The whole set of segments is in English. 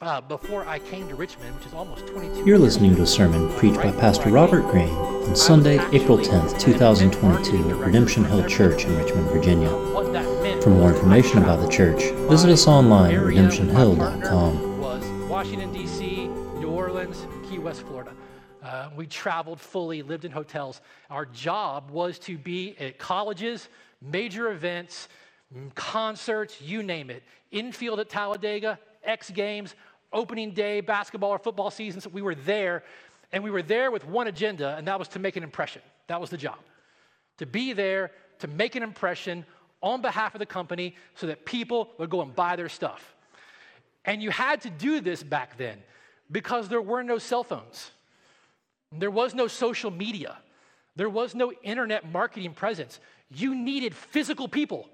uh, before I came to Richmond, which is almost 22 You're listening to a sermon preached by Pastor Robert Greene on Sunday, April 10th, 2022 at Redemption Hill Church in Richmond, Virginia. For more information about the church, visit us online at redemptionhill.com. Was Washington, D.C., New Orleans, Key West, Florida. Uh, we traveled fully, lived in hotels. Our job was to be at colleges, major events, concerts, you name it. Infield at Talladega, X Games, opening day, basketball or football season. So we were there, and we were there with one agenda, and that was to make an impression. That was the job. To be there, to make an impression on behalf of the company so that people would go and buy their stuff. And you had to do this back then because there were no cell phones, there was no social media, there was no internet marketing presence. You needed physical people.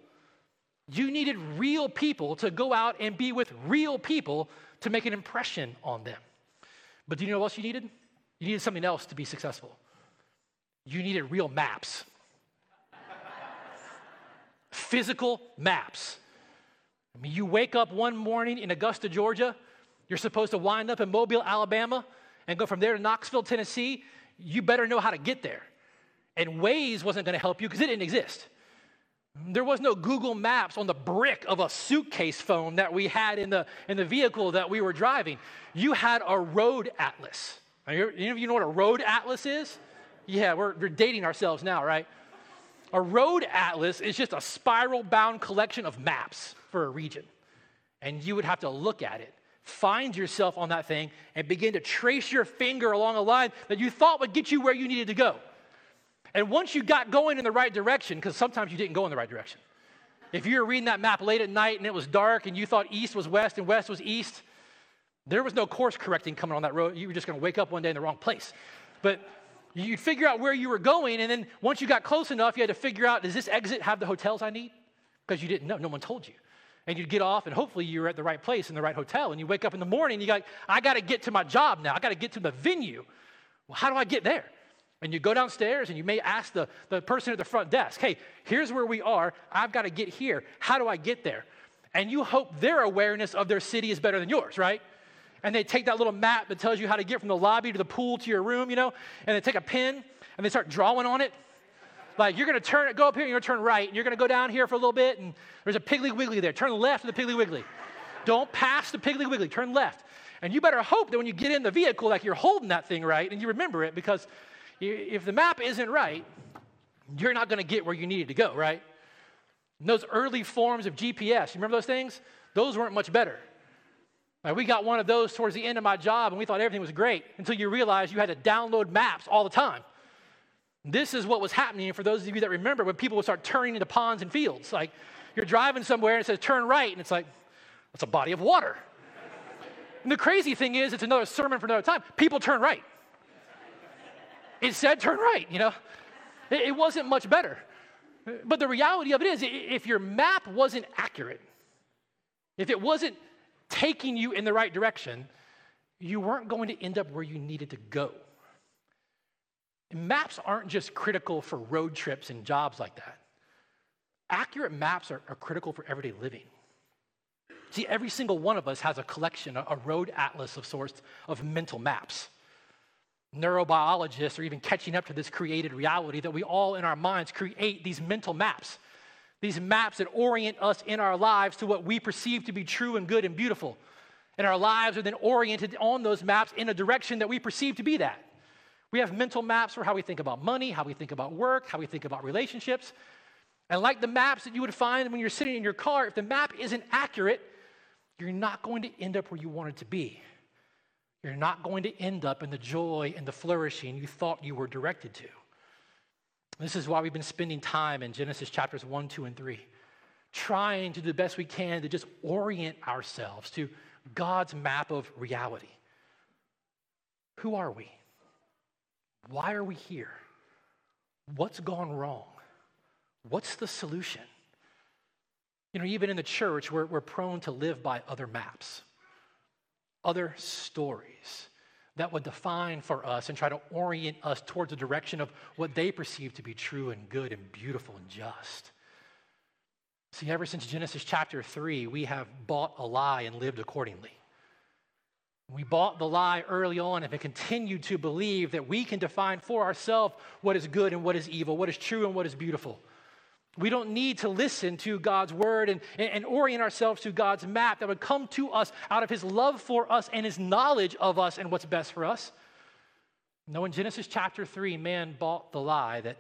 You needed real people to go out and be with real people to make an impression on them. But do you know what else you needed? You needed something else to be successful. You needed real maps. Physical maps. I mean, you wake up one morning in Augusta, Georgia, you're supposed to wind up in Mobile, Alabama, and go from there to Knoxville, Tennessee. You better know how to get there. And Waze wasn't going to help you because it didn't exist. There was no Google Maps on the brick of a suitcase phone that we had in the, in the vehicle that we were driving. You had a road atlas. You you know what a road atlas is? Yeah, we're, we're dating ourselves now, right? A road atlas is just a spiral bound collection of maps for a region. And you would have to look at it, find yourself on that thing, and begin to trace your finger along a line that you thought would get you where you needed to go. And once you got going in the right direction, because sometimes you didn't go in the right direction. If you were reading that map late at night and it was dark and you thought east was west and west was east, there was no course correcting coming on that road. You were just going to wake up one day in the wrong place. But you'd figure out where you were going, and then once you got close enough, you had to figure out does this exit have the hotels I need? Because you didn't know, no one told you. And you'd get off, and hopefully you were at the right place in the right hotel. And you wake up in the morning, and you got, I got to get to my job now. I got to get to the venue. Well, how do I get there? And you go downstairs and you may ask the, the person at the front desk, hey, here's where we are. I've got to get here. How do I get there? And you hope their awareness of their city is better than yours, right? And they take that little map that tells you how to get from the lobby to the pool to your room, you know, and they take a pen and they start drawing on it. Like you're gonna turn it, go up here, and you're gonna turn right, and you're gonna go down here for a little bit, and there's a Piggly Wiggly there. Turn left to the Piggly Wiggly. Don't pass the Piggly Wiggly, turn left. And you better hope that when you get in the vehicle, like you're holding that thing right and you remember it because if the map isn't right, you're not going to get where you needed to go, right? And those early forms of GPS, you remember those things? Those weren't much better. Like we got one of those towards the end of my job, and we thought everything was great until you realized you had to download maps all the time. This is what was happening for those of you that remember when people would start turning into ponds and fields. Like you're driving somewhere and it says turn right, and it's like, that's a body of water. and the crazy thing is, it's another sermon for another time. People turn right. It said turn right, you know? It, it wasn't much better. But the reality of it is, if your map wasn't accurate, if it wasn't taking you in the right direction, you weren't going to end up where you needed to go. Maps aren't just critical for road trips and jobs like that. Accurate maps are, are, critical for everyday living. See, every single one of us has a collection, a, a road atlas of sorts of mental maps neurobiologists are even catching up to this created reality that we all in our minds create these mental maps, these maps that orient us in our lives to what we perceive to be true and good and beautiful. And our lives are then oriented on those maps in a direction that we perceive to be that. We have mental maps for how we think about money, how we think about work, how we think about relationships. And like the maps that you would find when you're sitting in your car, if the map isn't accurate, you're not going to end up where you want it to be you're not going to end up in the joy and the flourishing you thought you were directed to. This is why we've been spending time in Genesis chapters 1, 2, and 3, trying to do the best we can to just orient ourselves to God's map of reality. Who are we? Why are we here? What's gone wrong? What's the solution? You know, even in the church, we're, we're prone to live by other maps other stories that would define for us and try to orient us towards the direction of what they perceive to be true and good and beautiful and just. See, ever since Genesis chapter 3, we have bought a lie and lived accordingly. We bought the lie early on and have continued to believe that we can define for ourselves what is good and what is evil, what is true and what is beautiful. We don't need to listen to God's word and, and orient ourselves to God's map that would come to us out of his love for us and his knowledge of us and what's best for us. No, in Genesis chapter 3, man bought the lie that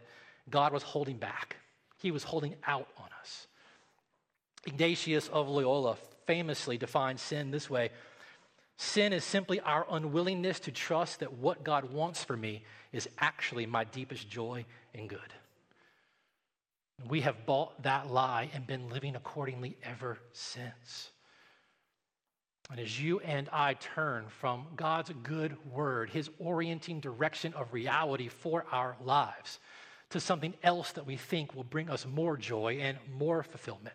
God was holding back, he was holding out on us. Ignatius of Loyola famously defines sin this way Sin is simply our unwillingness to trust that what God wants for me is actually my deepest joy and good. We have bought that lie and been living accordingly ever since. And as you and I turn from God's good word, his orienting direction of reality for our lives, to something else that we think will bring us more joy and more fulfillment,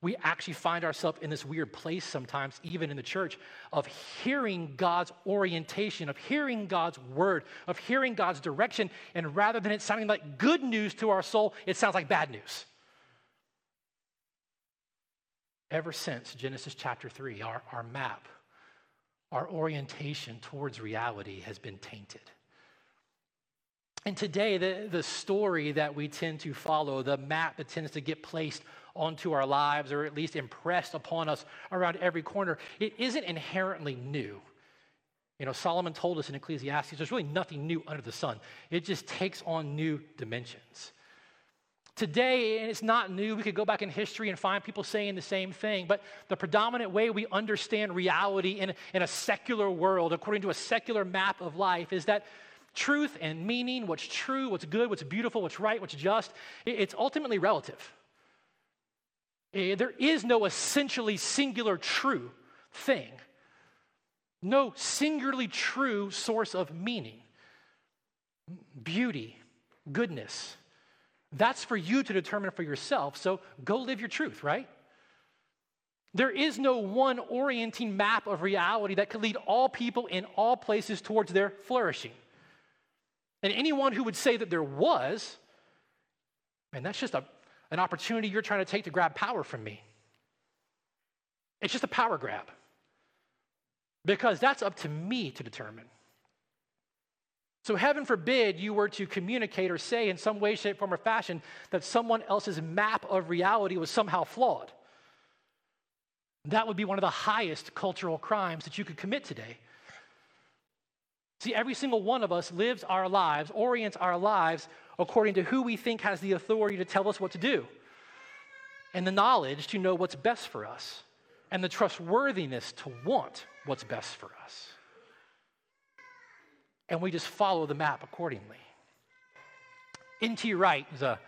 we actually find ourselves in this weird place sometimes, even in the church, of hearing God's orientation, of hearing God's word, of hearing God's direction, and rather than it sounding like good news to our soul, it sounds like bad news. Ever since Genesis chapter 3, our, our map, our orientation towards reality has been tainted. And today, the, the story that we tend to follow, the map that tends to get placed onto our lives or at least impressed upon us around every corner, it isn't inherently new. You know, Solomon told us in Ecclesiastes there's really nothing new under the sun, it just takes on new dimensions. Today, and it's not new, we could go back in history and find people saying the same thing, but the predominant way we understand reality in, in a secular world, according to a secular map of life, is that truth and meaning, what's true, what's good, what's beautiful, what's right, what's just, it's ultimately relative. Eh, there is no essentially singular true thing, no singularly true source of meaning, beauty, goodness. That's for you to determine for yourself. So go live your truth, right? There is no one orienting map of reality that could lead all people in all places towards their flourishing. And anyone who would say that there was, man, that's just a an opportunity you're trying to take to grab power from me. It's just a power grab. Because that's up to me to determine. So, heaven forbid you were to communicate or say in some way, shape, form, or fashion that someone else's map of reality was somehow flawed. That would be one of the highest cultural crimes that you could commit today. See, every single one of us lives our lives, orients our lives according to who we think has the authority to tell us what to do, and the knowledge to know what's best for us, and the trustworthiness to want what's best for us. And we just follow the map accordingly. N.T. Wright is a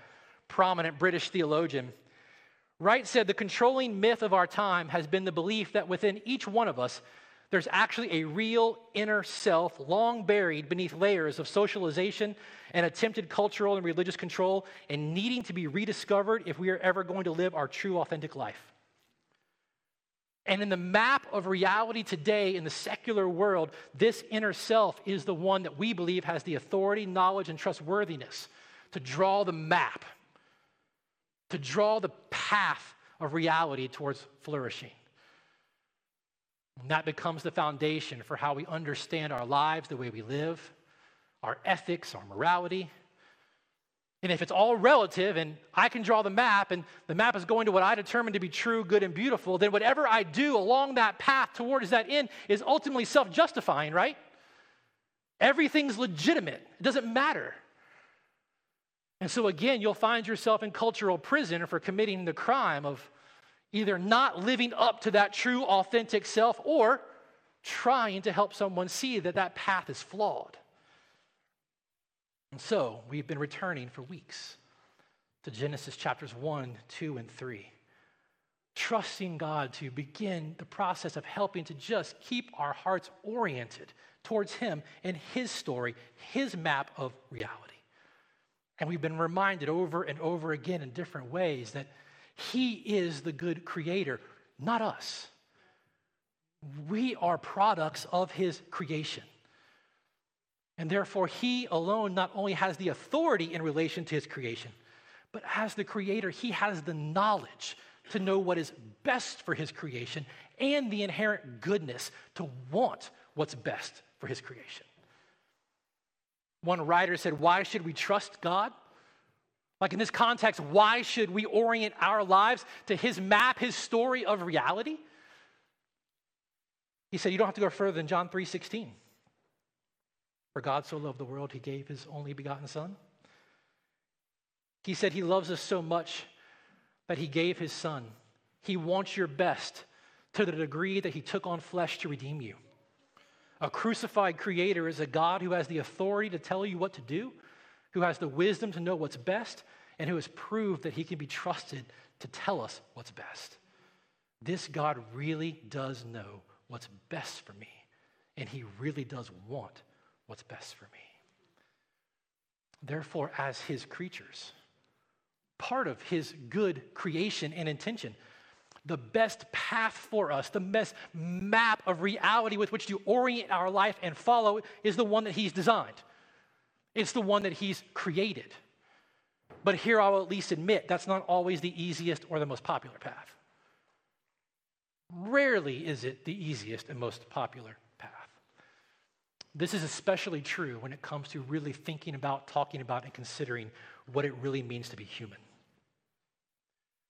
prominent British theologian. Wright said the controlling myth of our time has been the belief that within each one of us there's actually a real inner self long buried beneath layers of socialization and attempted cultural and religious control and needing to be rediscovered if we are ever going to live our true, authentic life. And in the map of reality today in the secular world, this inner self is the one that we believe has the authority, knowledge, and trustworthiness to draw the map, to draw the path of reality towards flourishing. And that becomes the foundation for how we understand our lives, the way we live, our ethics, our morality. And if it's all relative and I can draw the map and the map is going to what I determine to be true, good, and beautiful, then whatever I do along that path towards that end is ultimately self justifying, right? Everything's legitimate, it doesn't matter. And so, again, you'll find yourself in cultural prison for committing the crime of either not living up to that true, authentic self or trying to help someone see that that path is flawed. And so we've been returning for weeks to Genesis chapters 1, 2, and 3, trusting God to begin the process of helping to just keep our hearts oriented towards Him and His story, His map of reality. And we've been reminded over and over again in different ways that he is the good creator, not us. We are products of His creation. And therefore, He alone not only has the authority in relation to His creation, But as the creator, he has the knowledge to know what is best for his creation and the inherent goodness to want what's best for his creation. One writer said, Why should we trust God? Like in this context, why should we orient our lives to his map, his story of reality? He said, You don't have to go further than John 3 16. For God so loved the world, he gave his only begotten Son. He said, He loves us so much that he gave his Son. He wants your best to the degree that he took on flesh to redeem you. A crucified creator is a God who has the authority to tell you what to do, who has the wisdom to know what's best, and who has proved that he can be trusted to tell us what's best. This God really does know what's best for me, and he really does want what's best for me. Therefore, as his creatures, part of his good creation and intention, the best path for us, the best map of reality with which to orient our life and follow is the one that He's designed. It's the one that He's created. But here I'll at least admit that's not always the easiest or the most popular path. Rarely is it the easiest and most popular path. This is especially true when it comes to really thinking about, talking about, and considering what it really means to be human.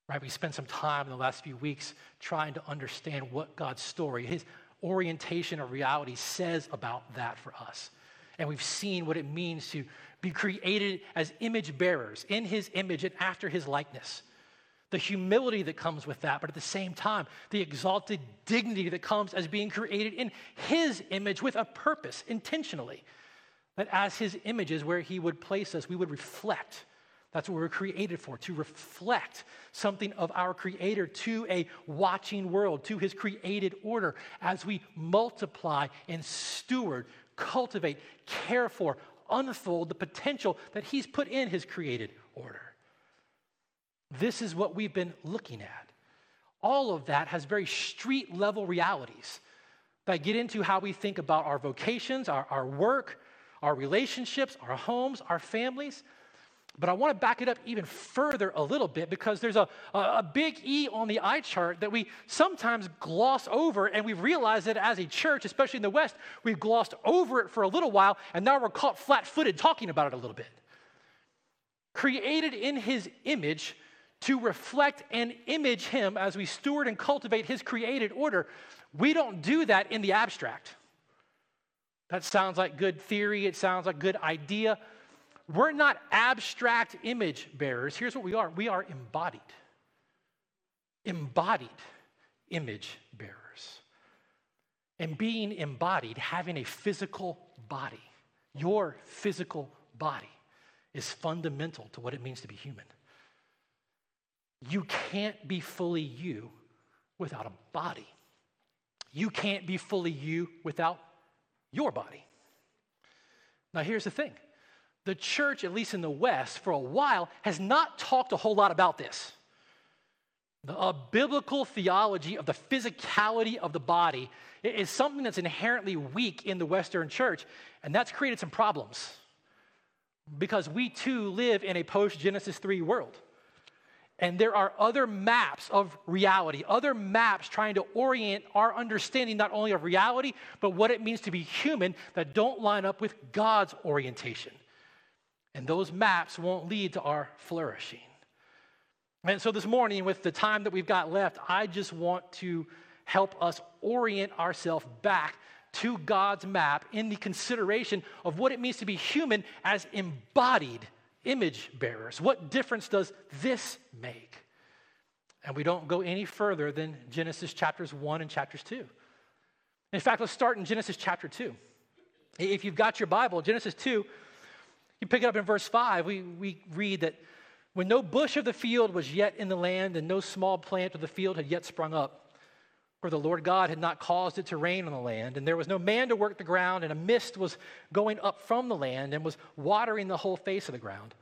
Right? We spent some time in the last few weeks trying to understand what God's story, his orientation of reality says about that for us. And we've seen what it means to be created as image bearers in his image and after his likeness. The humility that comes with that, but at the same time, the exalted dignity that comes as being created in his image with a purpose, intentionally. That as his image is where he would place us, we would reflect that's what we're created for, to reflect something of our Creator to a watching world, to His created order as we multiply and steward, cultivate, care for, unfold the potential that He's put in His created order. This is what we've been looking at. All of that has very street level realities that get into how we think about our vocations, our, our work, our relationships, our homes, our families. But I want to back it up even further a little bit because there's a, a, big E on the eye chart that we sometimes gloss over, and we've realized that as a church, especially in the West, we've glossed over it for a little while, and now we're caught flat footed talking about it a little bit. Created in his image to reflect and image him as we steward and cultivate his created order, we don't do that in the abstract. That sounds like good theory, it sounds like good idea. We're not abstract image bearers. Here's what we are we are embodied. Embodied image bearers. And being embodied, having a physical body, your physical body, is fundamental to what it means to be human. You can't be fully you without a body. You can't be fully you without your body. Now, here's the thing the church, at least in the West, for a while, has not talked a whole lot about this. A uh, biblical theology of the physicality of the body is something that's inherently weak in the Western church, and that's created some problems because we too live in a post Genesis 3 world. And there are other maps of reality, other maps trying to orient our understanding not only of reality, but what it means to be human that don't line up with God's orientation. And those maps won't lead to our flourishing. And so this morning, with the time that we've got left, I just want to help us orient ourselves back to God's map in the consideration of what it means to be human as embodied image bearers. What difference does this make? And we don't go any further than Genesis chapters 1 and chapters 2. In fact, let's start in Genesis chapter 2. If you've got your Bible, Genesis 2, you pick it up in verse 5, we, we read that when no bush of the field was yet in the land, and no small plant of the field had yet sprung up, for the Lord God had not caused it to rain on the land, and there was no man to work the ground, and a mist was going up from the land and was watering the whole face of the ground.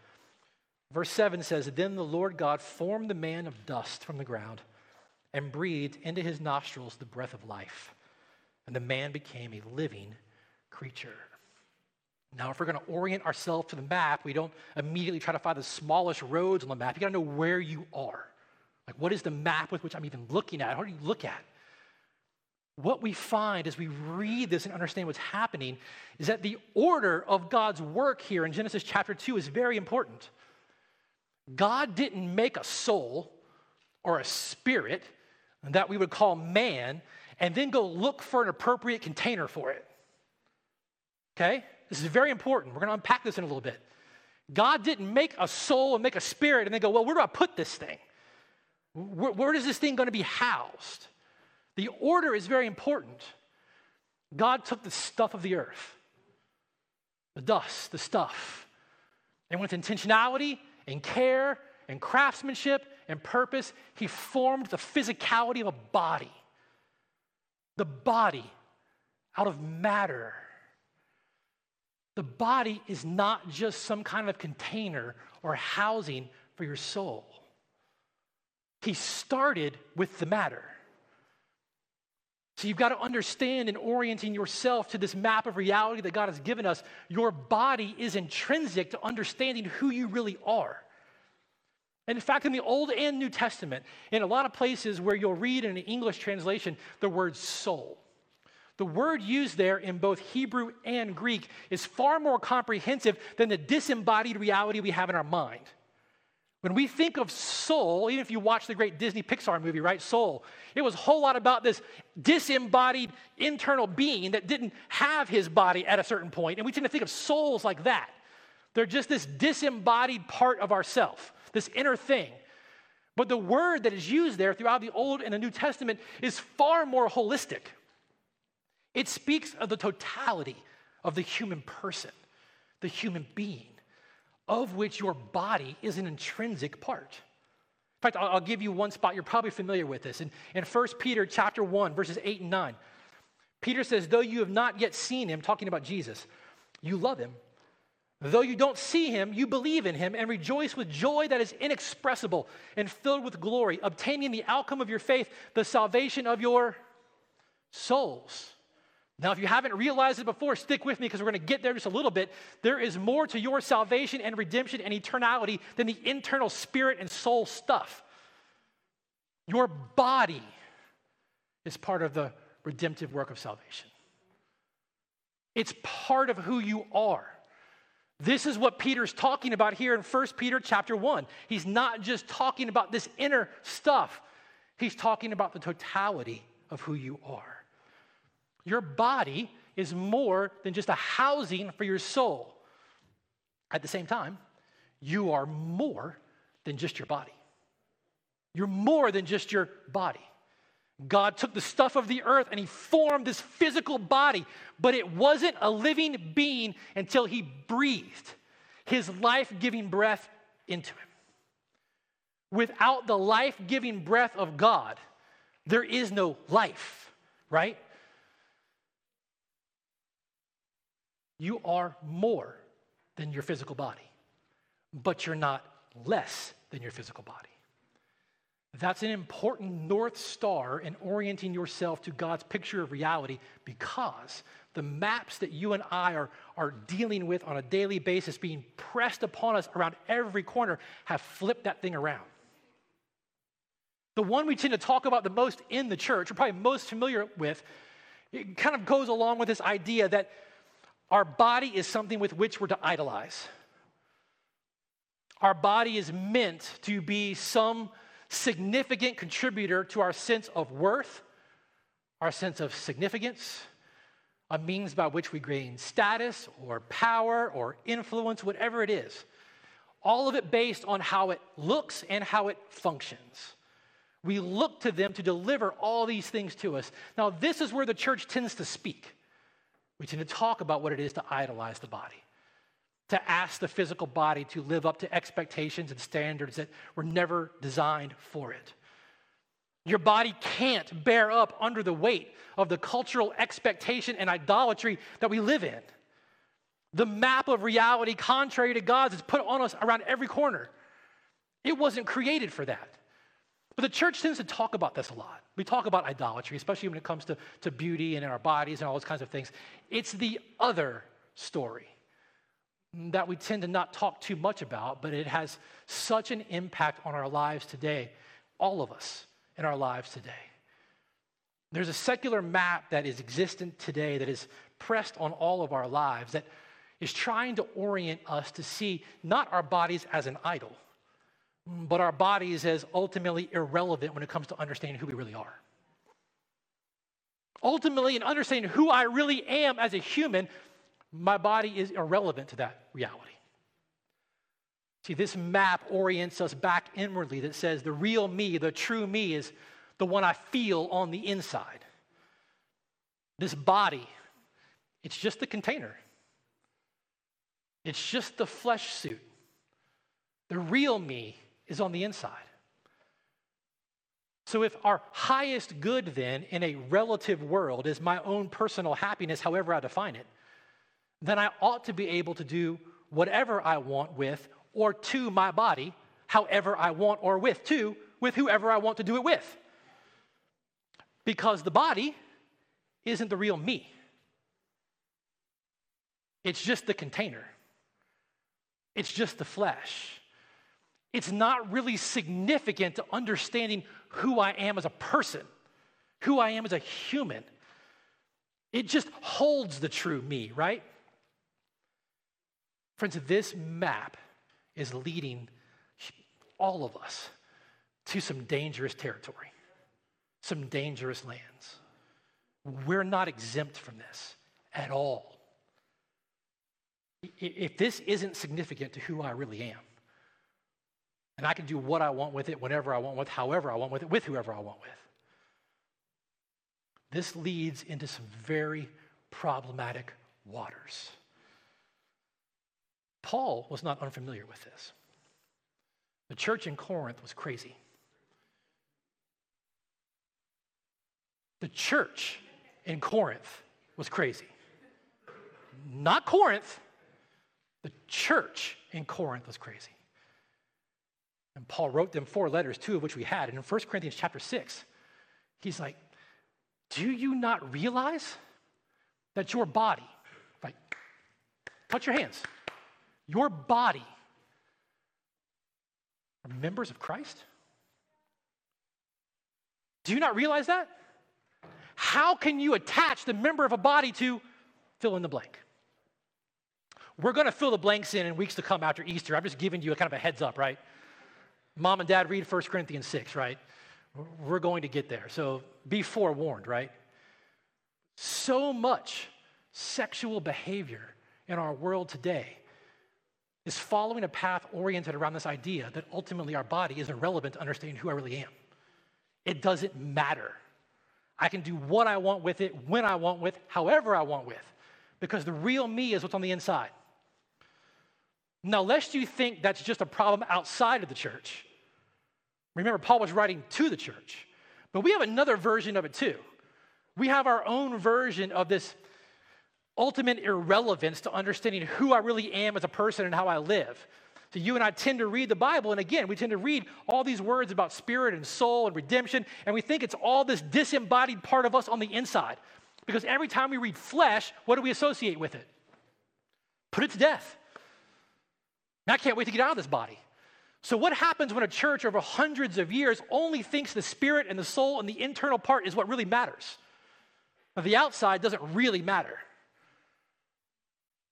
Verse 7 says, Then the Lord God formed the man of dust from the ground and breathed into his nostrils the breath of life, and the man became a living creature. Now, if we're going to orient ourselves to the map, we don't immediately try to find the smallest roads on the map. You got to know where you are. Like, what is the map with which I'm even looking at? How do you look at? What we find as we read this and understand what's happening is that the order of God's work here in Genesis chapter 2 is very important. God didn't make a soul or a spirit that we would call man and then go look for an appropriate container for it. Okay? This is very important. We're going to unpack this in a little bit. God didn't make a soul and make a spirit and then go, well, where do I put this thing? Where, where is this thing going to be housed? The order is very important. God took the stuff of the earth, the dust, the stuff, and with intentionality and care and craftsmanship and purpose, He formed the physicality of a body. The body out of matter the body is not just some kind of container or housing for your soul. He started with the matter. So you've got to understand in orienting yourself to this map of reality that God has given us, your body is intrinsic to understanding who you really are. And in fact, in the Old and New Testament, in a lot of places where you'll read in an English translation the word soul, the word used there in both Hebrew and Greek is far more comprehensive than the disembodied reality we have in our mind. When we think of soul, even if you watch the great Disney Pixar movie, right? Soul, it was a whole lot about this disembodied internal being that didn't have his body at a certain point. And we tend to think of souls like that. They're just this disembodied part of ourself, this inner thing. But the word that is used there throughout the Old and the New Testament is far more holistic. It speaks of the totality of the human person, the human being, of which your body is an intrinsic part. In fact, I'll, give you one spot. You're probably familiar with this. In, in 1 Peter chapter 1, verses 8 and 9, Peter says, Though you have not yet seen him, talking about Jesus, you love him. Though you don't see him, you believe in him and rejoice with joy that is inexpressible and filled with glory, obtaining the outcome of your faith, the salvation of your souls. Now, if you haven't realized it before, stick with me because we're going to get there just a little bit. There is more to your salvation and redemption and eternality than the internal spirit and soul stuff. Your body is part of the redemptive work of salvation, it's part of who you are. This is what Peter's talking about here in 1 Peter chapter 1. He's not just talking about this inner stuff, he's talking about the totality of who you are. Your body is more than just a housing for your soul. At the same time, you are more than just your body. You're more than just your body. God took the stuff of the earth and he formed this physical body, but it wasn't a living being until he breathed his life giving breath into him. Without the life giving breath of God, there is no life, right? You are more than your physical body, but you're not less than your physical body. That's an important North Star in orienting yourself to God's picture of reality because the maps that you and I are, are dealing with on a daily basis, being pressed upon us around every corner, have flipped that thing around. The one we tend to talk about the most in the church, we're probably most familiar with, it kind of goes along with this idea that our body is something with which we're to idolize. Our body is meant to be some significant contributor to our sense of worth, our sense of significance, a means by which we gain status or power or influence, whatever it is. All of it based on how it looks and how it functions. We look to them to deliver all these things to us. Now, this is where the church tends to speak. We tend to talk about what it is to idolize the body, to ask the physical body to live up to expectations and standards that were never designed for it. Your body can't bear up under the weight of the cultural expectation and idolatry that we live in. The map of reality, contrary to God's, is put on us around every corner. It wasn't created for that. But the church tends to talk about this a lot. We talk about idolatry, especially when it comes to, to beauty and in our bodies and all those kinds of things. It's the other story. that we tend to not talk too much about, but it has such an impact on our lives today, all of us in our lives today. There's a secular map that is existent today that is pressed on all of our lives that is trying to orient us to see not our bodies as an idol, but our bodies as ultimately irrelevant when it comes to understanding who we really are. Ultimately, in understanding who I really am as a human, my body is irrelevant to that reality. See, this map orients us back inwardly that says the real me, the true me, is the one I feel on the inside. This body, it's just the container, it's just the flesh suit. The real me is on the inside. So, if our highest good then in a relative world is my own personal happiness, however I define it, then I ought to be able to do whatever I want with or to my body, however I want or with to, with whoever I want to do it with. Because the body isn't the real me, it's just the container, it's just the flesh. It's not really significant to understanding who I am as a person, who I am as a human. It just holds the true me, right? Friends, this map is leading all of us to some dangerous territory, some dangerous lands. We're not exempt from this at all. If this isn't significant to who I really am, and I can do what I want with it, whenever I want with, however I want with it, with whoever I want with. This leads into some very problematic waters. Paul was not unfamiliar with this. The church in Corinth was crazy. The church in Corinth was crazy. Not Corinth, the church in Corinth was crazy. And Paul wrote them four letters, two of which we had. And in 1 Corinthians chapter 6, he's like, Do you not realize that your body, like, touch your hands, your body are members of Christ? Do you not realize that? How can you attach the member of a body to fill in the blank? We're going to fill the blanks in in weeks to come after Easter. I'm just giving you a kind of a heads up, right? Mom and dad read 1 Corinthians 6, right? We're going to get there. So be forewarned, right? So much sexual behavior in our world today is following a path oriented around this idea that ultimately our body is irrelevant to understanding who I really am. It doesn't matter. I can do what I want with it, when I want with, however I want with, because the real me is what's on the inside. Now, lest you think that's just a problem outside of the church, remember, Paul was writing to the church, but we have another version of it too. We have our own version of this ultimate irrelevance to understanding who I really am as a person and how I live. So you and I tend to read the Bible, and again, we tend to read all these words about spirit and soul and redemption, and we think it's all this disembodied part of us on the inside. Because every time we read flesh, what do we associate with it? Put it to death. And I can't wait to get out of this body. So, what happens when a church over hundreds of years only thinks the spirit and the soul and the internal part is what really matters? The outside doesn't really matter.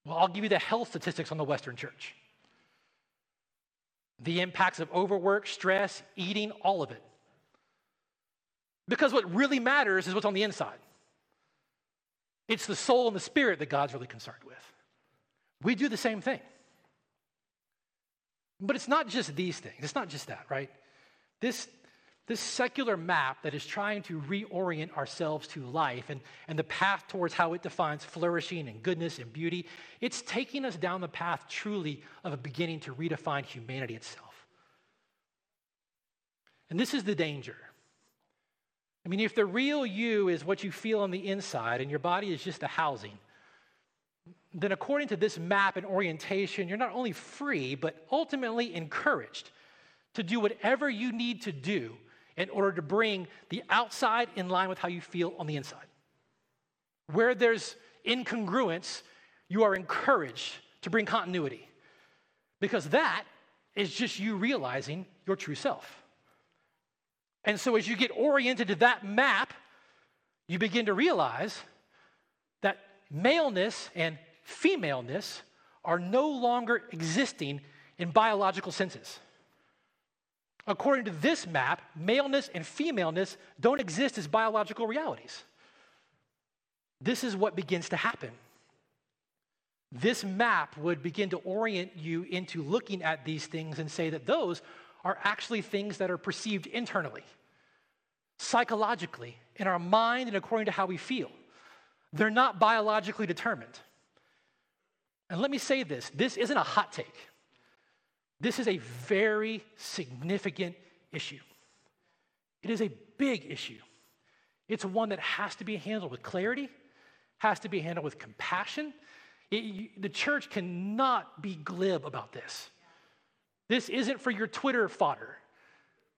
Well, I'll give you the health statistics on the Western church the impacts of overwork, stress, eating, all of it. Because what really matters is what's on the inside. It's the soul and the spirit that God's really concerned with. We do the same thing. But it's not just these things, it's not just that, right? This this secular map that is trying to reorient ourselves to life and, and the path towards how it defines flourishing and goodness and beauty, it's taking us down the path truly of a beginning to redefine humanity itself. And this is the danger. I mean, if the real you is what you feel on the inside and your body is just the housing, then according to this map and orientation, you're not only free, but ultimately encouraged to do whatever you need to do in order to bring the outside in line with how you feel on the inside. Where there's incongruence, you are encouraged to bring continuity because that is just you realizing your true self. And so, as you get oriented to that map, you begin to realize that maleness and femaleness are no longer existing in biological senses. According to this map, maleness and femaleness don't exist as biological realities. This is what begins to happen. This map would begin to orient you into looking at these things and say that those are actually things that are perceived internally, psychologically, in our mind, and according to how we feel. They're not biologically determined. And let me say this this isn't a hot take. This is a very significant issue. It is a big issue. It's one that has to be handled with clarity, has to be handled with compassion. It, you, the church cannot be glib about this. This isn't for your Twitter fodder.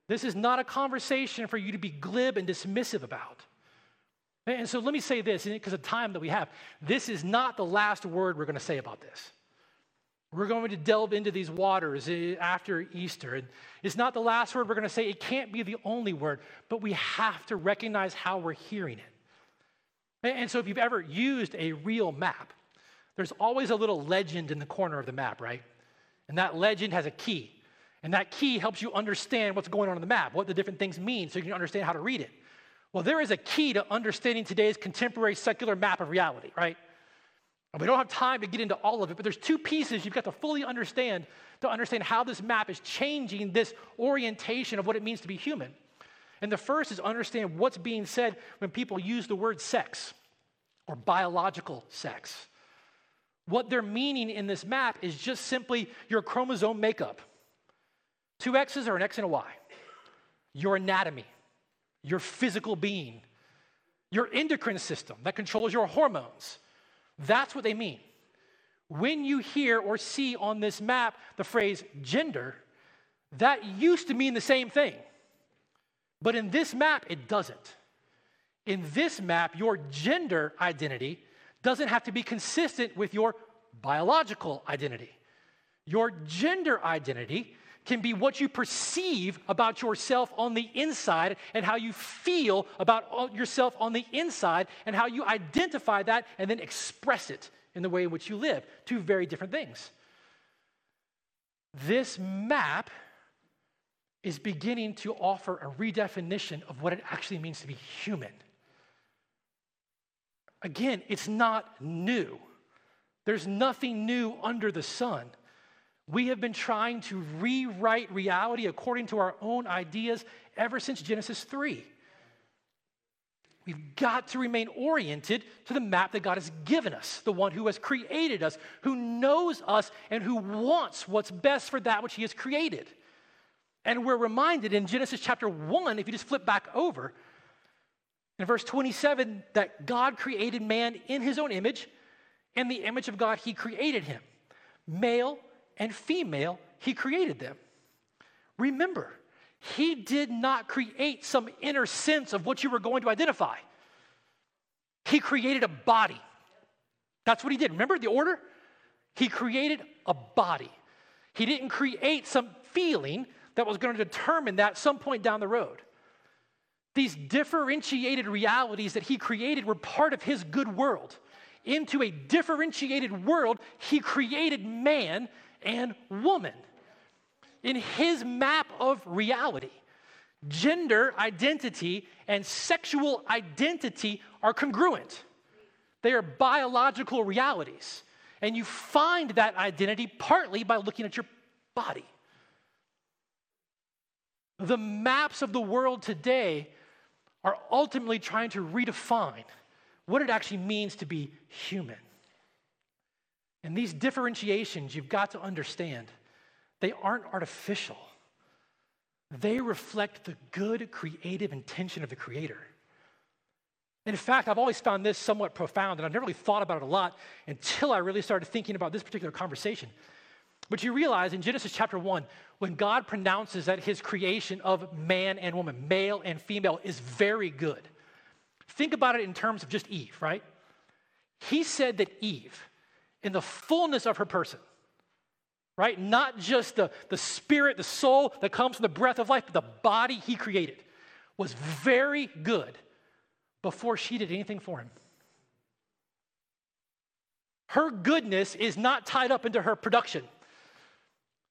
This is not a conversation for you to be glib and dismissive about. And so let me say this, because of the time that we have, this is not the last word we're going to say about this. We're going to delve into these waters eh, after Easter. And it's not the last word we're going to say. It can't be the only word, but we have to recognize how we're hearing it. And so if you've ever used a real map, there's always a little legend in the corner of the map, right? And that legend has a key. And that key helps you understand what's going on in the map, what the different things mean, so you can understand how to read it. Well, there is a key to understanding today's contemporary secular map of reality, right? And we don't have time to get into all of it, but there's two pieces you've got to fully understand to understand how this map is changing this orientation of what it means to be human. And the first is understand what's being said when people use the word sex or biological sex. What they're meaning in this map is just simply your chromosome makeup. Two X's are an X and a Y. Your anatomy, your physical being, your endocrine system that controls your hormones that's what they mean. When you hear or see on this map the phrase gender, that used to mean the same thing. But in this map, it doesn't. In this map, your gender identity doesn't have to be consistent with your biological identity. Your gender identity can be what you perceive about yourself on the inside and how you feel about yourself on the inside and how you identify that and then express it in the way in which you live. Two very different things. This map is beginning to offer a redefinition of what it actually means to be human. Again, it's not new. There's nothing new under the sun. We have been trying to rewrite reality according to our own ideas ever since Genesis 3. We've got to remain oriented to the map that God has given us, the one who has created us, who knows us, and who wants what's best for that which He has created. And we're reminded in Genesis chapter 1, if you just flip back over, in verse 27, that God created man in His own image. In the image of God, He created him. Male and female, he created them. Remember, he did not create some inner sense of what you were going to identify. He created a body. That's what he did. Remember the order? He created a body. He didn't create some feeling that was going to determine that some point down the road. These differentiated realities that he created were part of his good world. Into a differentiated world, he created man and woman. In his map of reality, gender identity and sexual identity are congruent. They are biological realities. And you find that identity partly by looking at your body. The maps of the world today are ultimately trying to redefine what it actually means to be human. And these differentiations, you've got to understand, they aren't artificial. They reflect the good creative intention of the Creator. In fact, I've always found this somewhat profound, and I've never really thought about it a lot until I really started thinking about this particular conversation. But you realize in Genesis chapter 1, when God pronounces that his creation of man and woman, male and female, is very good, think about it in terms of just Eve, right? He said that Eve, in the fullness of her person. Right? Not just the, the spirit, the soul that comes from the breath of life, but the body he created was very good before she did anything for him. Her goodness is not tied up into her production.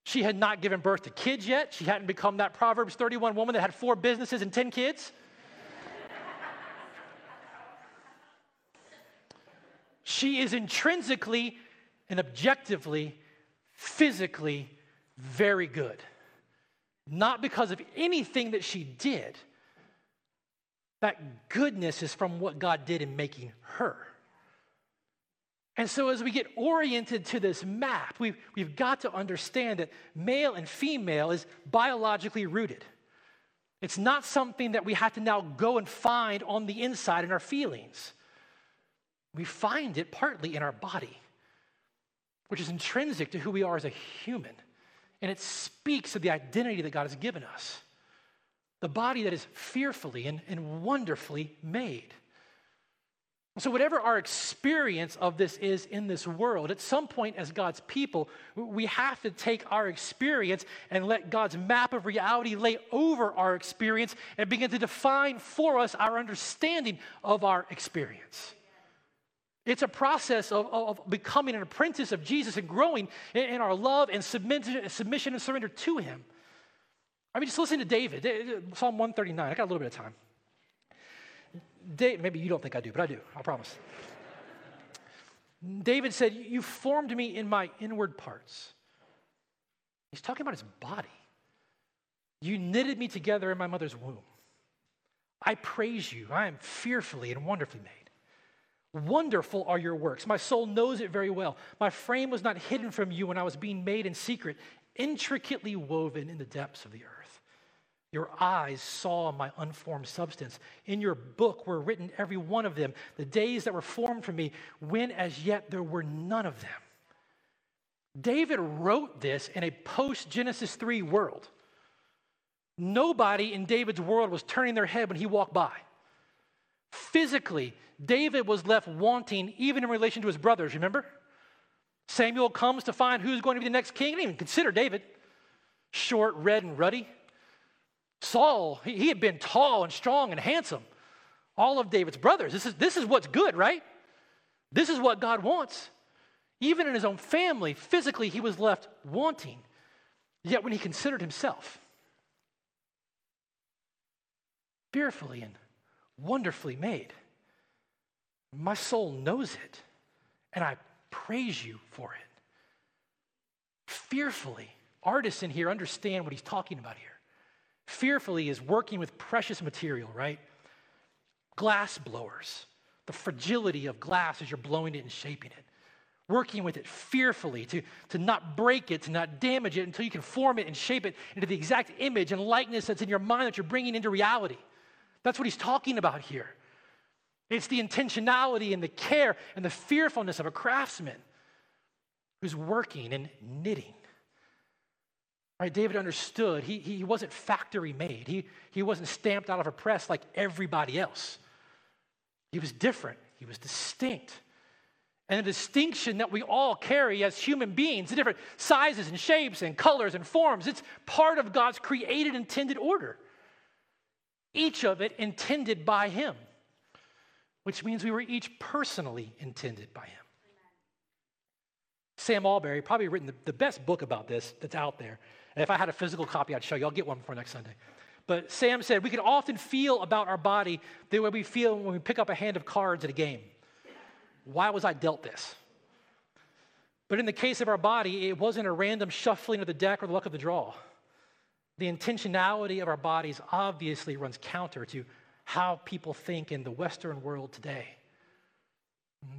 She had not given birth to kids yet. She hadn't become that Proverbs 31 woman that had four businesses and 10 kids. She is intrinsically and objectively, physically very good. Not because of anything that she did. That goodness is from what God did in making her. And so, as we get oriented to this map, we've, we've got to understand that male and female is biologically rooted. It's not something that we have to now go and find on the inside in our feelings. We find it partly in our body, which is intrinsic to who we are as a human. And it speaks of the identity that God has given us the body that is fearfully and, and wonderfully made. So, whatever our experience of this is in this world, at some point as God's people, we have to take our experience and let God's map of reality lay over our experience and begin to define for us our understanding of our experience. It's a process of, of becoming an apprentice of Jesus and growing in, in our love and submission, submission and surrender to Him. I mean, just listen to David, Psalm 139. I got a little bit of time. Maybe you don't think I do, but I do, I promise. David said, You formed me in my inward parts. He's talking about his body. You knitted me together in my mother's womb. I praise you. I am fearfully and wonderfully made. Wonderful are your works. My soul knows it very well. My frame was not hidden from you when I was being made in secret, intricately woven in the depths of the earth. Your eyes saw my unformed substance. In your book were written every one of them, the days that were formed for me, when as yet there were none of them. David wrote this in a post Genesis 3 world. Nobody in David's world was turning their head when he walked by. Physically, David was left wanting even in relation to his brothers, remember? Samuel comes to find who's going to be the next king. He didn't even consider David. Short, red, and ruddy. Saul, he had been tall and strong and handsome. All of David's brothers. This is, this is what's good, right? This is what God wants. Even in his own family, physically, he was left wanting. Yet when he considered himself, fearfully and wonderfully made, my soul knows it, and I praise you for it. Fearfully. Artists in here understand what he's talking about here. Fearfully is working with precious material, right? Glass blowers, the fragility of glass as you're blowing it and shaping it. Working with it fearfully to, to not break it, to not damage it until you can form it and shape it into the exact image and likeness that's in your mind that you're bringing into reality. That's what he's talking about here. It's the intentionality and the care and the fearfulness of a craftsman who's working and knitting. Right, David understood he, he wasn't factory made. He, he wasn't stamped out of a press like everybody else. He was different. He was distinct. And the distinction that we all carry as human beings, the different sizes and shapes and colors and forms, it's part of God's created intended order. Each of it intended by Him, which means we were each personally intended by Him. Sam Allberry probably written the, the best book about this that's out there. And if I had a physical copy, I'd show you. I'll get one before next Sunday. But Sam said, we can often feel about our body the way we feel when we pick up a hand of cards at a game. Why was I dealt this? But in the case of our body, it wasn't a random shuffling of the deck or the luck of the draw. The intentionality of our bodies obviously runs counter to how people think in the Western world today.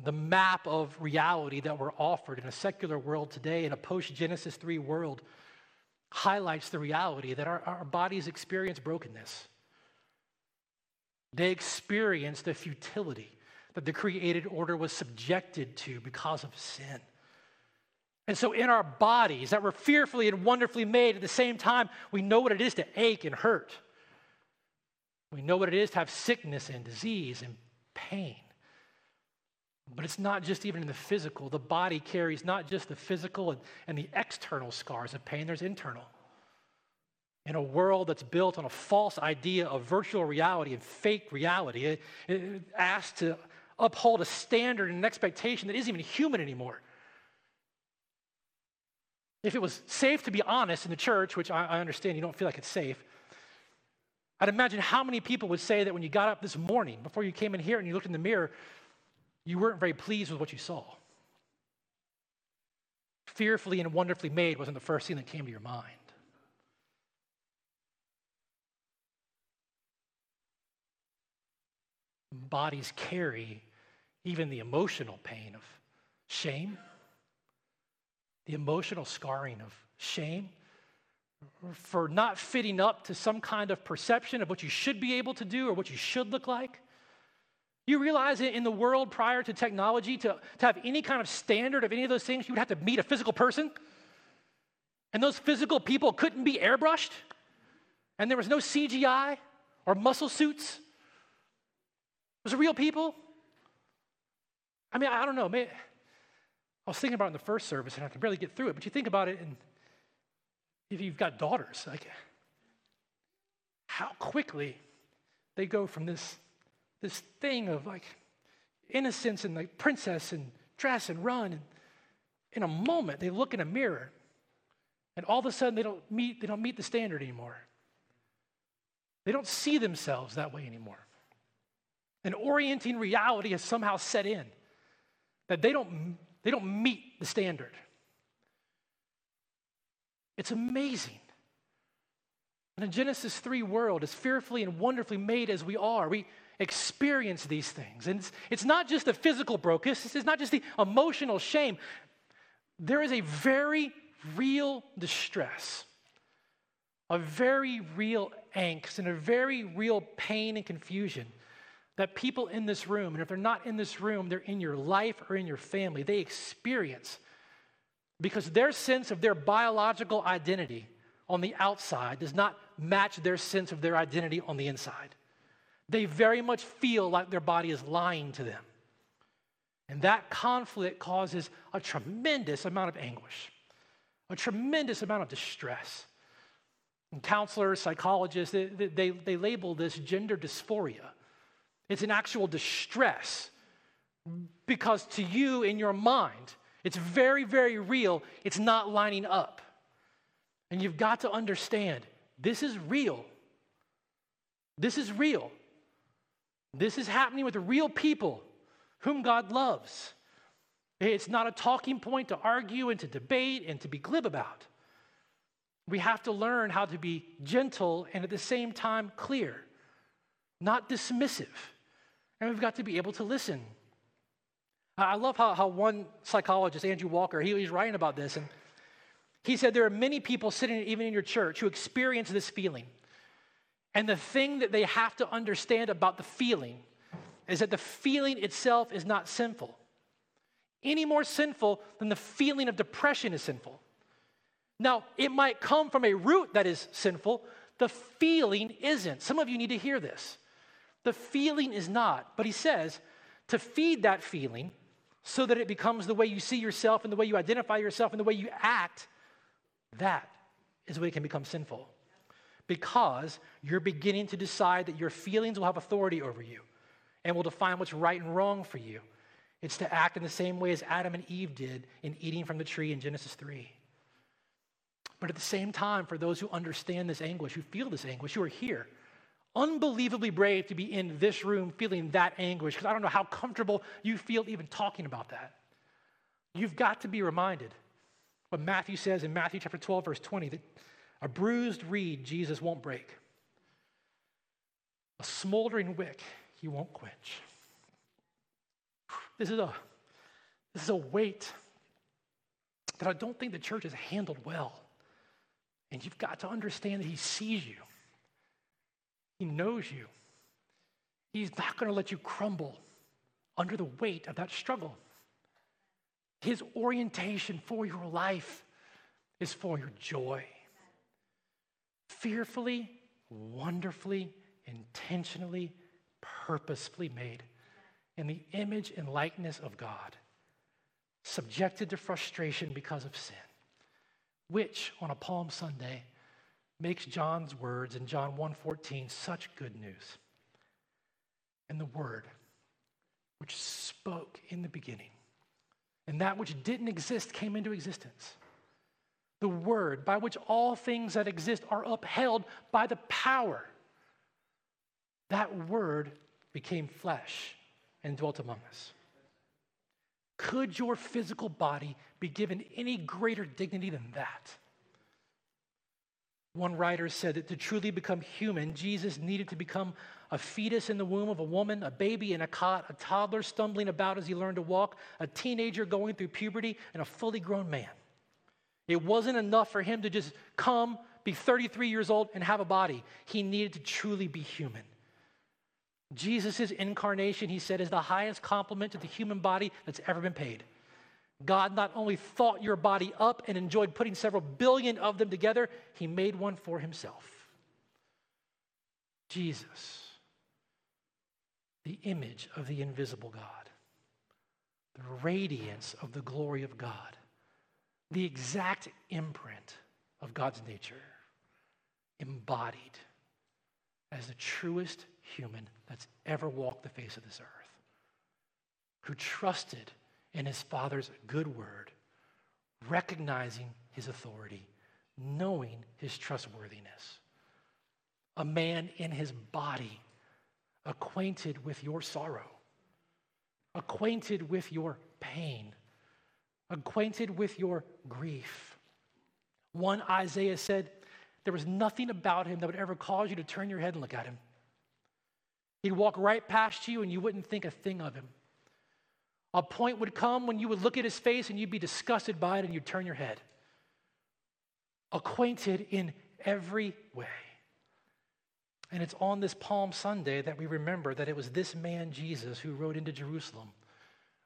The map of reality that we're offered in a secular world today, in a post Genesis 3 world, highlights the reality that our, our bodies experience brokenness. They experience the futility that the created order was subjected to because of sin. And so, in our bodies that were fearfully and wonderfully made, at the same time, we know what it is to ache and hurt. We know what it is to have sickness and disease and pain. But it's not just even in the physical. The body carries not just the physical and, and the external scars of pain, there's internal. In a world that's built on a false idea of virtual reality and fake reality, it, it asks to uphold a standard and an expectation that isn't even human anymore. If it was safe to be honest in the church, which I, I understand you don't feel like it's safe, I'd imagine how many people would say that when you got up this morning, before you came in here and you looked in the mirror, you weren't very pleased with what you saw. Fearfully and wonderfully made wasn't the first thing that came to your mind. Bodies carry even the emotional pain of shame, the emotional scarring of shame for not fitting up to some kind of perception of what you should be able to do or what you should look like. You realize in the world prior to technology, to, to have any kind of standard of any of those things, you would have to meet a physical person. And those physical people couldn't be airbrushed. And there was no CGI or muscle suits. It was real people. I mean, I don't know. I was thinking about it in the first service and I could barely get through it, but you think about it and if you've got daughters, like how quickly they go from this, this thing of like innocence and like princess and dress and run. And in a moment, they look in a mirror and all of a sudden they don't meet, they don't meet the standard anymore. They don't see themselves that way anymore. An orienting reality has somehow set in that they don't, they don't meet the standard. It's amazing. In a Genesis 3 world, as fearfully and wonderfully made as we are, we experience these things. And it's, it's not just the physical brokenness, it's not just the emotional shame. There is a very real distress, a very real angst, and a very real pain and confusion that people in this room, and if they're not in this room, they're in your life or in your family, they experience because their sense of their biological identity on the outside does not match their sense of their identity on the inside. They very much feel like their body is lying to them. And that conflict causes a tremendous amount of anguish, a tremendous amount of distress. And counselors, psychologists, they, they, they label this gender dysphoria. It's an actual distress because to you, in your mind, it's very, very real. It's not lining up. And you've got to understand this is real. This is real. This is happening with real people whom God loves. It's not a talking point to argue and to debate and to be glib about. We have to learn how to be gentle and at the same time clear, not dismissive. And we've got to be able to listen. I love how, how one psychologist, Andrew Walker, he, he's writing about this, and he said there are many people sitting even in your church who experience this feeling. And the thing that they have to understand about the feeling is that the feeling itself is not sinful. Any more sinful than the feeling of depression is sinful. Now, it might come from a root that is sinful, the feeling isn't. Some of you need to hear this. The feeling is not. But he says to feed that feeling, so that it becomes the way you see yourself and the way you identify yourself and the way you act, that is when it can become sinful. Because you're beginning to decide that your feelings will have authority over you and will define what's right and wrong for you. It's to act in the same way as Adam and Eve did in eating from the tree in Genesis 3. But at the same time, for those who understand this anguish, who feel this anguish, who are here, unbelievably brave to be in this room feeling that anguish because I don't know how comfortable you feel even talking about that. You've got to be reminded what Matthew says in Matthew chapter 12, verse 20 that a bruised reed Jesus won't break, a smoldering wick he won't quench. This is a, this is a weight that I don't think the church has handled well. And you've got to understand that he sees you. He knows you. He's not going to let you crumble under the weight of that struggle. His orientation for your life is for your joy. Fearfully, wonderfully, intentionally, purposefully made. in the image and likeness of God, subjected to frustration because of sin, which on a Palm Sunday makes John's words in John 1:14 such good news. And the word which spoke in the beginning, and that which didn't exist came into existence. The word by which all things that exist are upheld by the power. That word became flesh and dwelt among us. Could your physical body be given any greater dignity than that? One writer said that to truly become human, Jesus needed to become a fetus in the womb of a woman, a baby in a cot, a toddler stumbling about as he learned to walk, a teenager going through puberty, and a fully grown man. It wasn't enough for him to just come, be 33 years old, and have a body. He needed to truly be human. Jesus' incarnation, he said, is the highest compliment to the human body that's ever been paid. God not only thought your body up and enjoyed putting several billion of them together, he made one for himself. Jesus, the image of the invisible God, the radiance of the glory of God, the exact imprint of God's nature, embodied as the truest human that's ever walked the face of this earth, who trusted in his Father's good word, recognizing his authority, knowing his trustworthiness. A man in his body, acquainted with your sorrow, acquainted with your pain, acquainted with your grief. One Isaiah said, There was nothing about him that would ever cause you to turn your head and look at him. He'd walk right past you and you wouldn't think a thing of him. A point would come when you would look at his face and you'd be disgusted by it and you'd turn your head. Acquainted in every way. And it's on this Palm Sunday that we remember that it was this man, Jesus, who rode into Jerusalem,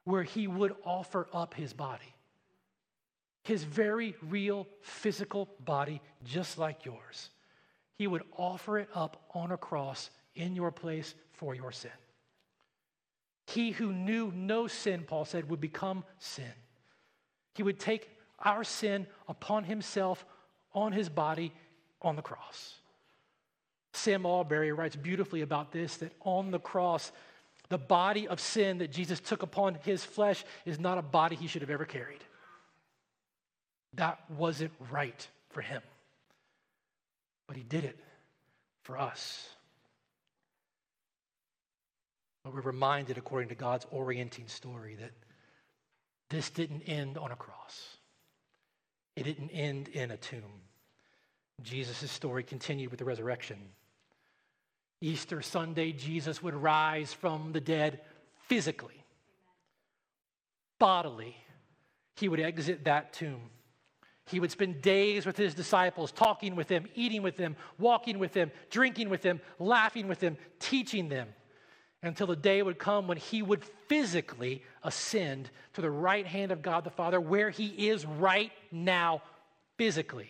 where he would offer up his body. His very real physical body, just like yours. He would offer it up on a cross in your place for your sin. He who knew no sin, Paul said, would become sin. He would take our sin upon himself on his body on the cross. Sam Allberry writes beautifully about this that on the cross, the body of sin that Jesus took upon his flesh is not a body he should have ever carried. That wasn't right for him. But he did it for us. But we're reminded, according to God's orienting story, that this didn't end on a cross, it didn't end in a tomb. Jesus' story continued with the resurrection. Easter Sunday, Jesus would rise from the dead physically, bodily. He would exit that tomb. He would spend days with his disciples, talking with them, eating with them, walking with them, drinking with them, laughing with them, teaching them until the day would come when he would physically ascend to the right hand of God the Father, where he is right now, physically.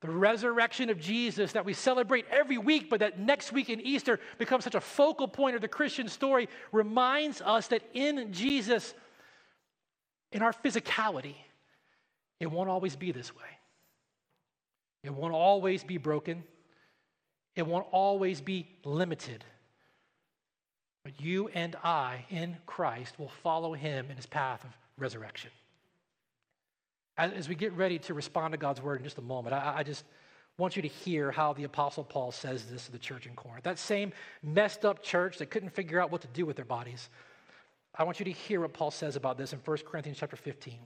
The resurrection of Jesus that we celebrate every week, but that next week in Easter becomes such a focal point of the Christian story, reminds us that in Jesus, in our physicality, it won't always be this way. It won't always be broken. It won't always be limited. But you and I in Christ will follow him in his path of resurrection. As, we get ready to respond to God's word in just a moment, I, I just want you to hear how the Apostle Paul says this to the church in Corinth. That same messed up church that couldn't figure out what to do with their bodies. I want you to hear what Paul says about this in 1 Corinthians chapter 15.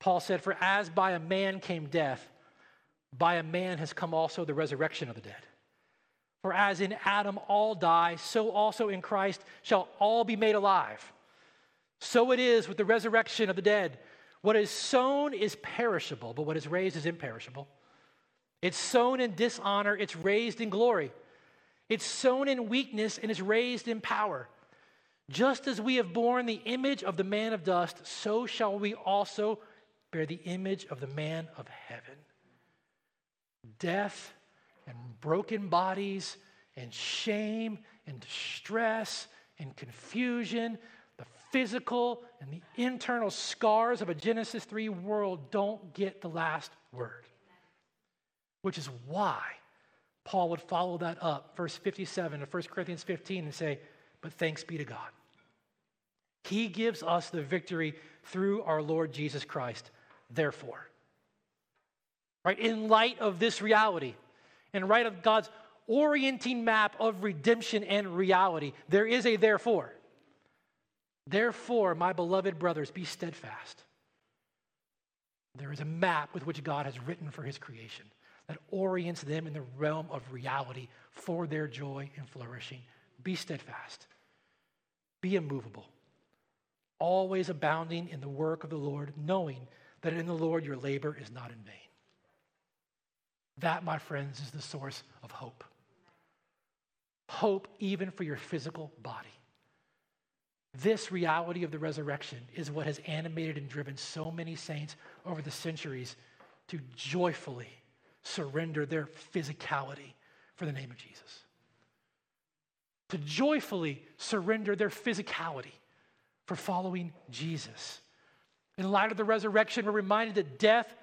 Paul said, For as by a man came death, by a man has come also the resurrection of the dead. For as in Adam all die, so also in Christ shall all be made alive. So it is with the resurrection of the dead. What is sown is perishable, but what is raised is imperishable. It's sown in dishonor, it's raised in glory. It's sown in weakness and is raised in power. Just as we have borne the image of the man of dust, so shall we also bear the image of the man of heaven. Death and broken bodies and shame and distress and confusion, the physical and the internal scars of a Genesis 3 world don't get the last word. Which is why Paul would follow that up, verse 57 of 1 Corinthians 15, and say, But thanks be to God. He gives us the victory through our Lord Jesus Christ. Therefore, right, in light of this reality, in right of God's orienting map of redemption and reality, there is a therefore. Therefore, my beloved brothers, be steadfast. There is a map with which God has written for his creation that orients them in the realm of reality for their joy and flourishing. Be steadfast, be immovable, always abounding in the work of the Lord, knowing that in the Lord your labor is not in vain. That, my friends, is the source of hope. Hope even for your physical body. This reality of the resurrection is what has animated and driven so many saints over the centuries to joyfully surrender their physicality for the name of Jesus. To joyfully surrender their physicality for following Jesus. In light of the resurrection, we're reminded that death,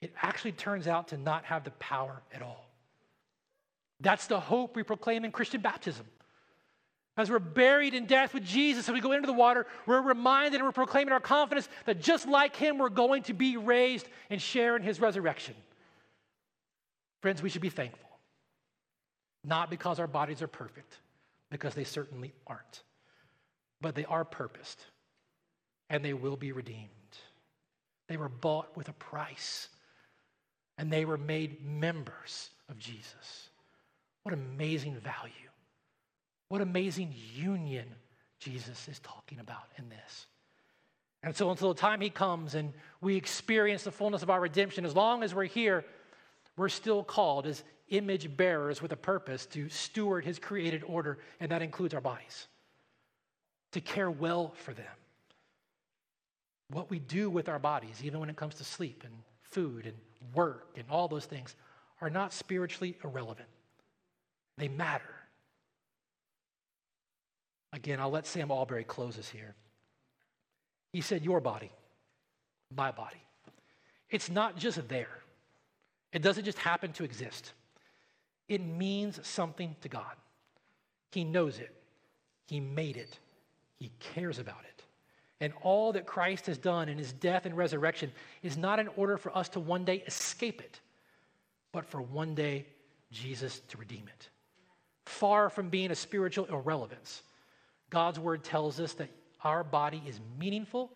it actually turns out to not have the power at all. That's the hope we proclaim in Christian baptism. As we're buried in death with Jesus as we go into the water, we're reminded and we're proclaiming our confidence that just like him, we're going to be raised and share in his resurrection. Friends, we should be thankful. Not because our bodies are perfect, because they certainly aren't, but they are purposed and they will be redeemed. They were bought with a price and they were made members of Jesus. What amazing value. What amazing union Jesus is talking about in this. And so, until the time he comes and we experience the fullness of our redemption, as long as we're here, we're still called as image bearers with a purpose to steward his created order, and that includes our bodies, to care well for them. What we do with our bodies, even when it comes to sleep and food and work and all those things, are not spiritually irrelevant. They matter. Again, I'll let Sam Allberry close us here. He said, Your body, my body. It's not just there, it doesn't just happen to exist. It means something to God. He knows it, He made it, He cares about it. And all that Christ has done in his death and resurrection is not in order for us to one day escape it, but for one day Jesus to redeem it. Far from being a spiritual irrelevance, God's word tells us that our body is meaningful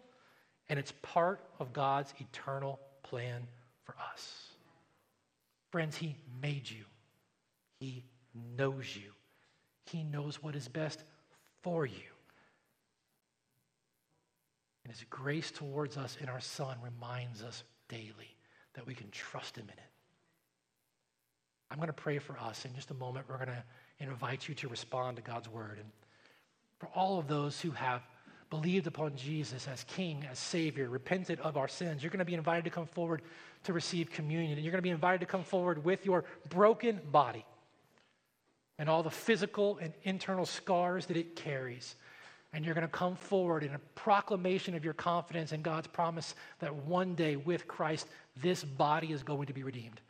and it's part of God's eternal plan for us. Friends, He made you, He knows you, He knows what is best for you. And His grace towards us in our Son reminds us daily that we can trust Him in it. I'm going to pray for us. In just a moment, we're going to invite you to respond to God's word. And for all of those who have believed upon Jesus as King, as Savior, repented of our sins, you're going to be invited to come forward to receive communion. And you're going to be invited to come forward with your broken body and all the physical and internal scars that it carries. And you're going to come forward in a proclamation of your confidence in God's promise that one day with Christ, this body is going to be redeemed.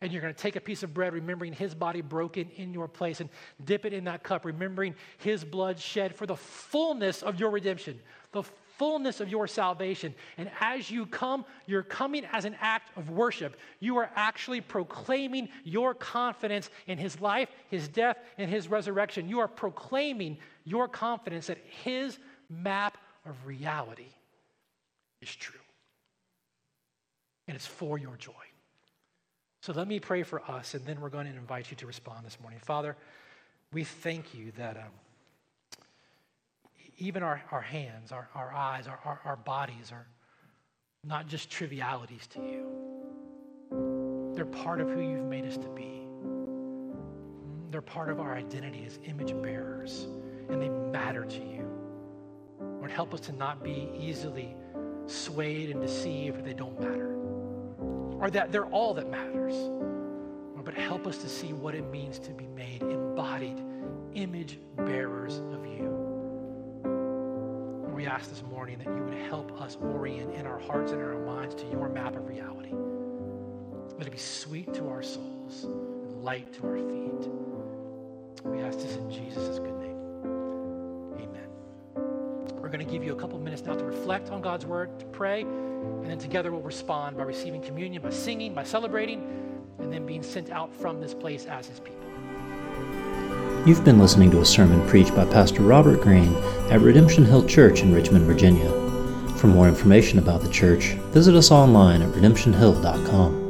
And you're going to take a piece of bread, remembering his body broken in your place, and dip it in that cup, remembering his blood shed for the fullness of your redemption, the fullness of your salvation. And as you come, you're coming as an act of worship. You are actually proclaiming your confidence in his life, his death, and his resurrection. You are proclaiming your confidence that his map of reality is true. And it's for your joy. So let me pray for us, and then we're going to invite you to respond this morning. Father, we thank you that um, even our, our hands, our, our eyes, our, our, our bodies are not just trivialities to you. They're part of who you've made us to be. They're part of our identity as image bearers, and they matter to you. Lord, help us to not be easily swayed and deceived if they don't matter or that they're all that matters. But help us to see what it means to be made embodied image bearers of you. We ask this morning that you would help us orient in our hearts and in our minds to your map of reality. Let it be sweet to our souls and light to our feet. We ask this in Jesus' good name. Amen. We're going to give you a couple minutes now to reflect on God's word, to pray, and then together we'll respond by receiving communion, by singing, by celebrating, and then being sent out from this place as his people. You've been listening to a sermon preached by Pastor Robert Greene at Redemption Hill Church in Richmond, Virginia. For more information about the church, visit us online at redemptionhill.com.